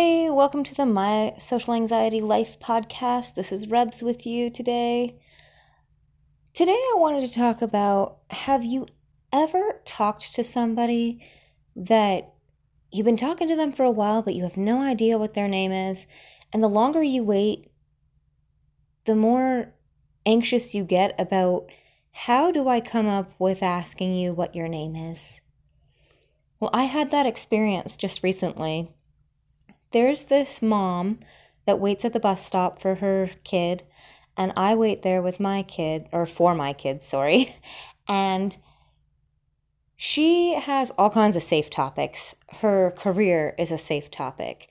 Hey, welcome to the My Social Anxiety Life podcast. This is Rebs with you today. Today, I wanted to talk about have you ever talked to somebody that you've been talking to them for a while, but you have no idea what their name is? And the longer you wait, the more anxious you get about how do I come up with asking you what your name is? Well, I had that experience just recently there's this mom that waits at the bus stop for her kid, and I wait there with my kid, or for my kid, sorry. And she has all kinds of safe topics. Her career is a safe topic.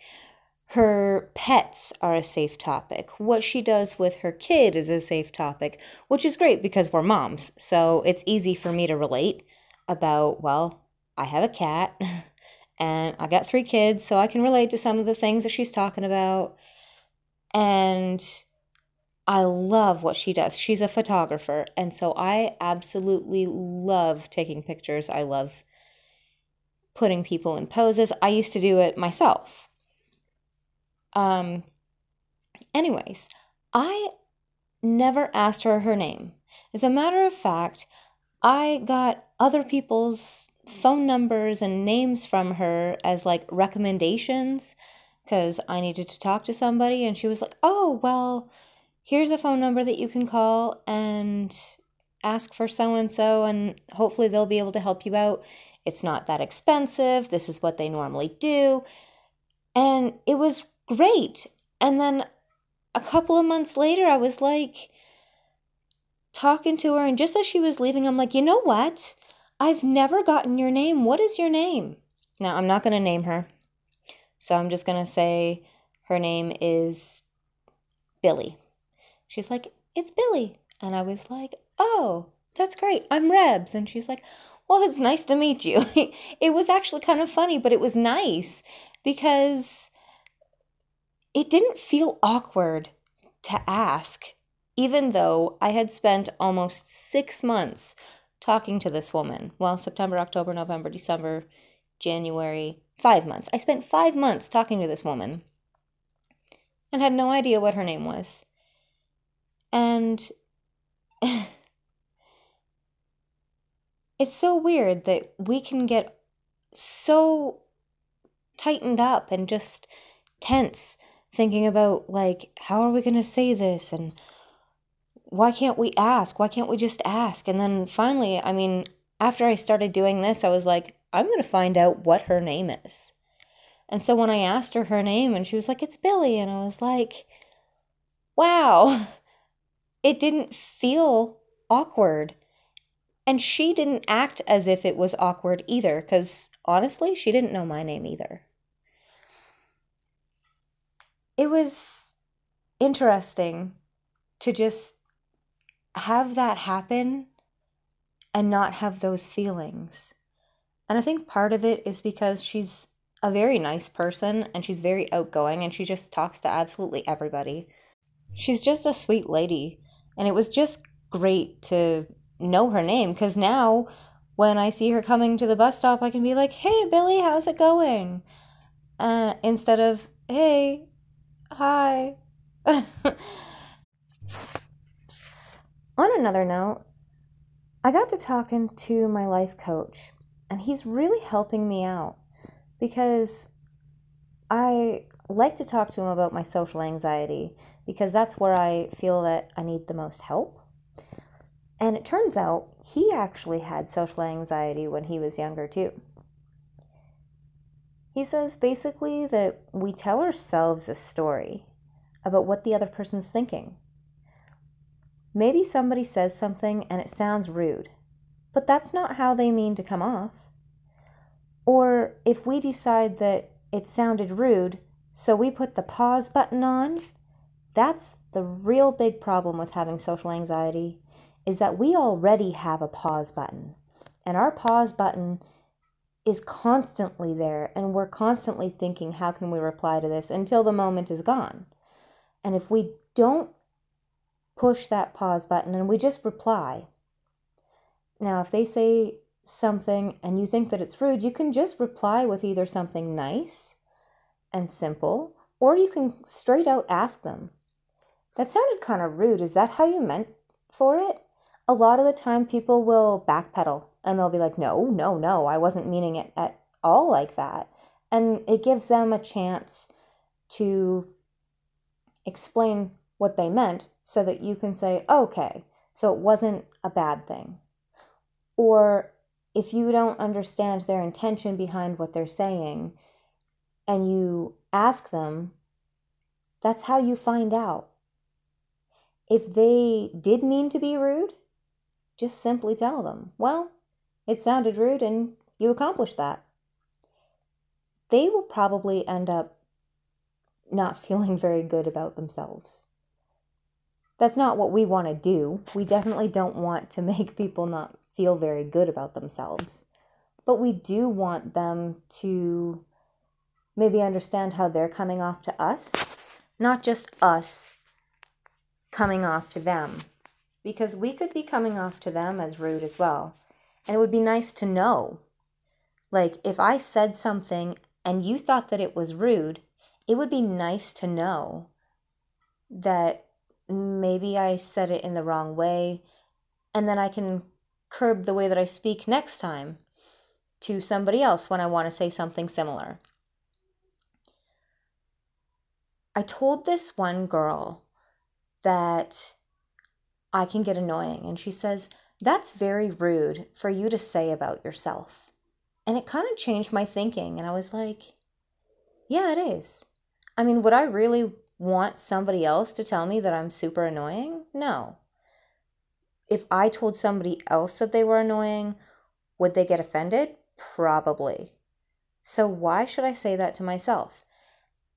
Her pets are a safe topic. What she does with her kid is a safe topic, which is great because we're moms. So it's easy for me to relate about, well, I have a cat. and I got three kids, so I can relate to some of the things that she's talking about. And I love what she does. She's a photographer, and so I absolutely love taking pictures. I love putting people in poses. I used to do it myself. Um anyways, I never asked her her name. As a matter of fact, I got other people's phone numbers and names from her as like recommendations because I needed to talk to somebody. And she was like, oh, well, here's a phone number that you can call and ask for so and so, and hopefully they'll be able to help you out. It's not that expensive. This is what they normally do. And it was great. And then a couple of months later, I was like, talking to her, and just as she was leaving, I'm like, you know what? I've never gotten your name. What is your name? Now, I'm not going to name her. So I'm just going to say her name is Billy. She's like, It's Billy. And I was like, Oh, that's great. I'm Rebs. And she's like, Well, it's nice to meet you. it was actually kind of funny, but it was nice because it didn't feel awkward to ask, even though I had spent almost six months talking to this woman. Well, September, October, November, December, January, five months. I spent five months talking to this woman and had no idea what her name was. And it's so weird that we can get so tightened up and just tense thinking about like how are we going to say this and why can't we ask? Why can't we just ask? And then finally, I mean, after I started doing this, I was like, I'm going to find out what her name is. And so when I asked her her name, and she was like, It's Billy. And I was like, Wow, it didn't feel awkward. And she didn't act as if it was awkward either, because honestly, she didn't know my name either. It was interesting to just have that happen and not have those feelings. And I think part of it is because she's a very nice person and she's very outgoing and she just talks to absolutely everybody. She's just a sweet lady. And it was just great to know her name because now when I see her coming to the bus stop, I can be like, hey, Billy, how's it going? Uh, instead of, hey, hi. On another note, I got to talking to my life coach, and he's really helping me out because I like to talk to him about my social anxiety because that's where I feel that I need the most help. And it turns out he actually had social anxiety when he was younger, too. He says basically that we tell ourselves a story about what the other person's thinking. Maybe somebody says something and it sounds rude, but that's not how they mean to come off. Or if we decide that it sounded rude, so we put the pause button on, that's the real big problem with having social anxiety is that we already have a pause button. And our pause button is constantly there and we're constantly thinking how can we reply to this until the moment is gone. And if we don't push that pause button and we just reply. Now, if they say something and you think that it's rude, you can just reply with either something nice and simple, or you can straight out ask them. That sounded kind of rude. Is that how you meant for it? A lot of the time, people will backpedal and they'll be like, no, no, no, I wasn't meaning it at all like that. And it gives them a chance to explain what they meant so that you can say, okay, so it wasn't a bad thing. Or if you don't understand their intention behind what they're saying and you ask them, that's how you find out. If they did mean to be rude, just simply tell them, well, it sounded rude and you accomplished that. They will probably end up not feeling very good about themselves. That's not what we want to do. We definitely don't want to make people not feel very good about themselves. But we do want them to maybe understand how they're coming off to us, not just us coming off to them. Because we could be coming off to them as rude as well. And it would be nice to know. Like, if I said something and you thought that it was rude, it would be nice to know that maybe I said it in the wrong way, and then I can curb the way that I speak next time to somebody else when I want to say something similar. I told this one girl that I can get annoying, and she says, That's very rude for you to say about yourself. And it kind of changed my thinking, and I was like, Yeah, it is. I mean, would I really want somebody else to tell me that I'm super annoying? No. If I told somebody else that they were annoying, would they get offended? Probably. So why should I say that to myself?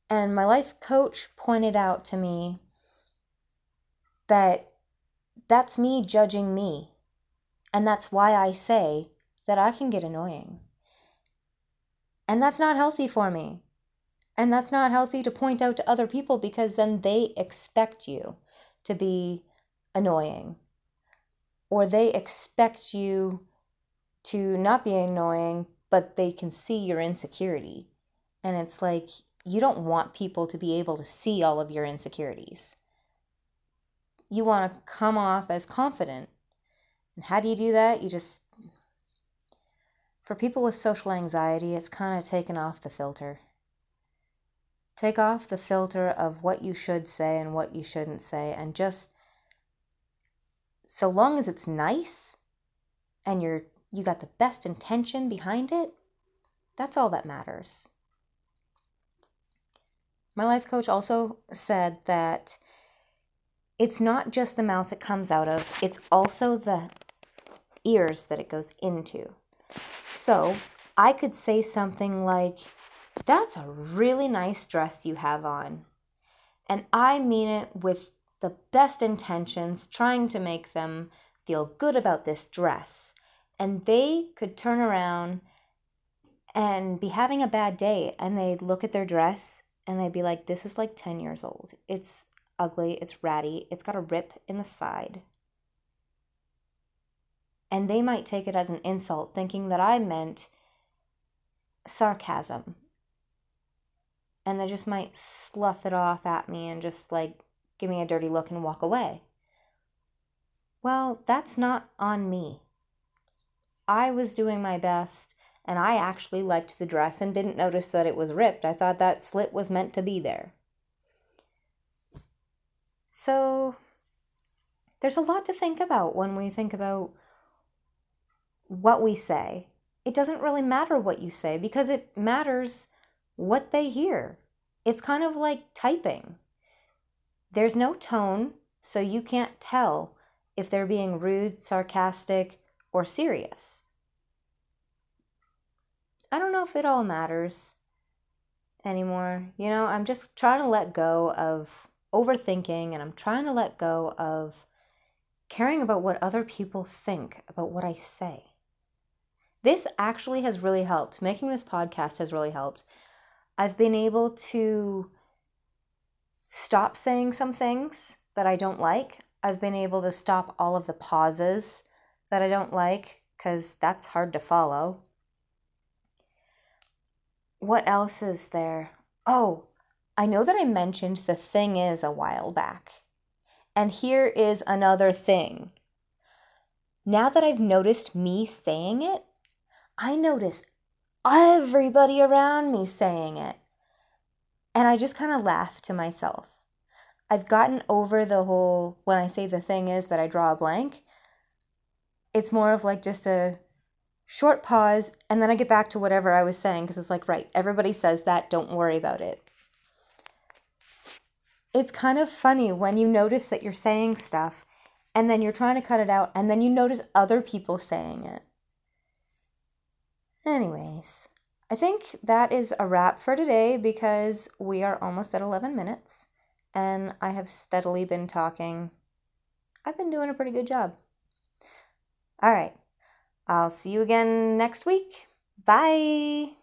And my life coach pointed out to me that that's me judging me. And that's why I say that I can get annoying. And that's not healthy for me. And that's not healthy to point out to other people because then they expect you to be annoying. Or they expect you to not be annoying, but they can see your insecurity. And it's like you don't want people to be able to see all of your insecurities. You want to come off as confident. And how do you do that? You just, for people with social anxiety, it's kind of taken off the filter. Take off the filter of what you should say and what you shouldn't say, and just so long as it's nice and you're you got the best intention behind it, that's all that matters. My life coach also said that it's not just the mouth it comes out of, it's also the ears that it goes into. So I could say something like, that's a really nice dress you have on. And I mean it with the best intentions, trying to make them feel good about this dress. And they could turn around and be having a bad day and they'd look at their dress and they'd be like, This is like 10 years old. It's ugly, it's ratty, it's got a rip in the side. And they might take it as an insult, thinking that I meant sarcasm and they just might slough it off at me and just like give me a dirty look and walk away. Well, that's not on me. I was doing my best and I actually liked the dress and didn't notice that it was ripped. I thought that slit was meant to be there. So, there's a lot to think about when we think about what we say. It doesn't really matter what you say because it matters what they hear. It's kind of like typing. There's no tone, so you can't tell if they're being rude, sarcastic, or serious. I don't know if it all matters anymore. You know, I'm just trying to let go of overthinking and I'm trying to let go of caring about what other people think about what I say. This actually has really helped. Making this podcast has really helped. I've been able to stop saying some things that I don't like. I've been able to stop all of the pauses that I don't like because that's hard to follow. What else is there? Oh, I know that I mentioned the thing is a while back. And here is another thing. Now that I've noticed me saying it, I notice everybody around me saying it. And I just kind of laugh to myself. I've gotten over the whole when I say the thing is that I draw a blank. It's more of like just a short pause and then I get back to whatever I was saying because it's like, right, everybody says that, don't worry about it. It's kind of funny when you notice that you're saying stuff and then you're trying to cut it out and then you notice other people saying it. Anyways, I think that is a wrap for today because we are almost at 11 minutes and I have steadily been talking. I've been doing a pretty good job. All right. I'll see you again next week. Bye.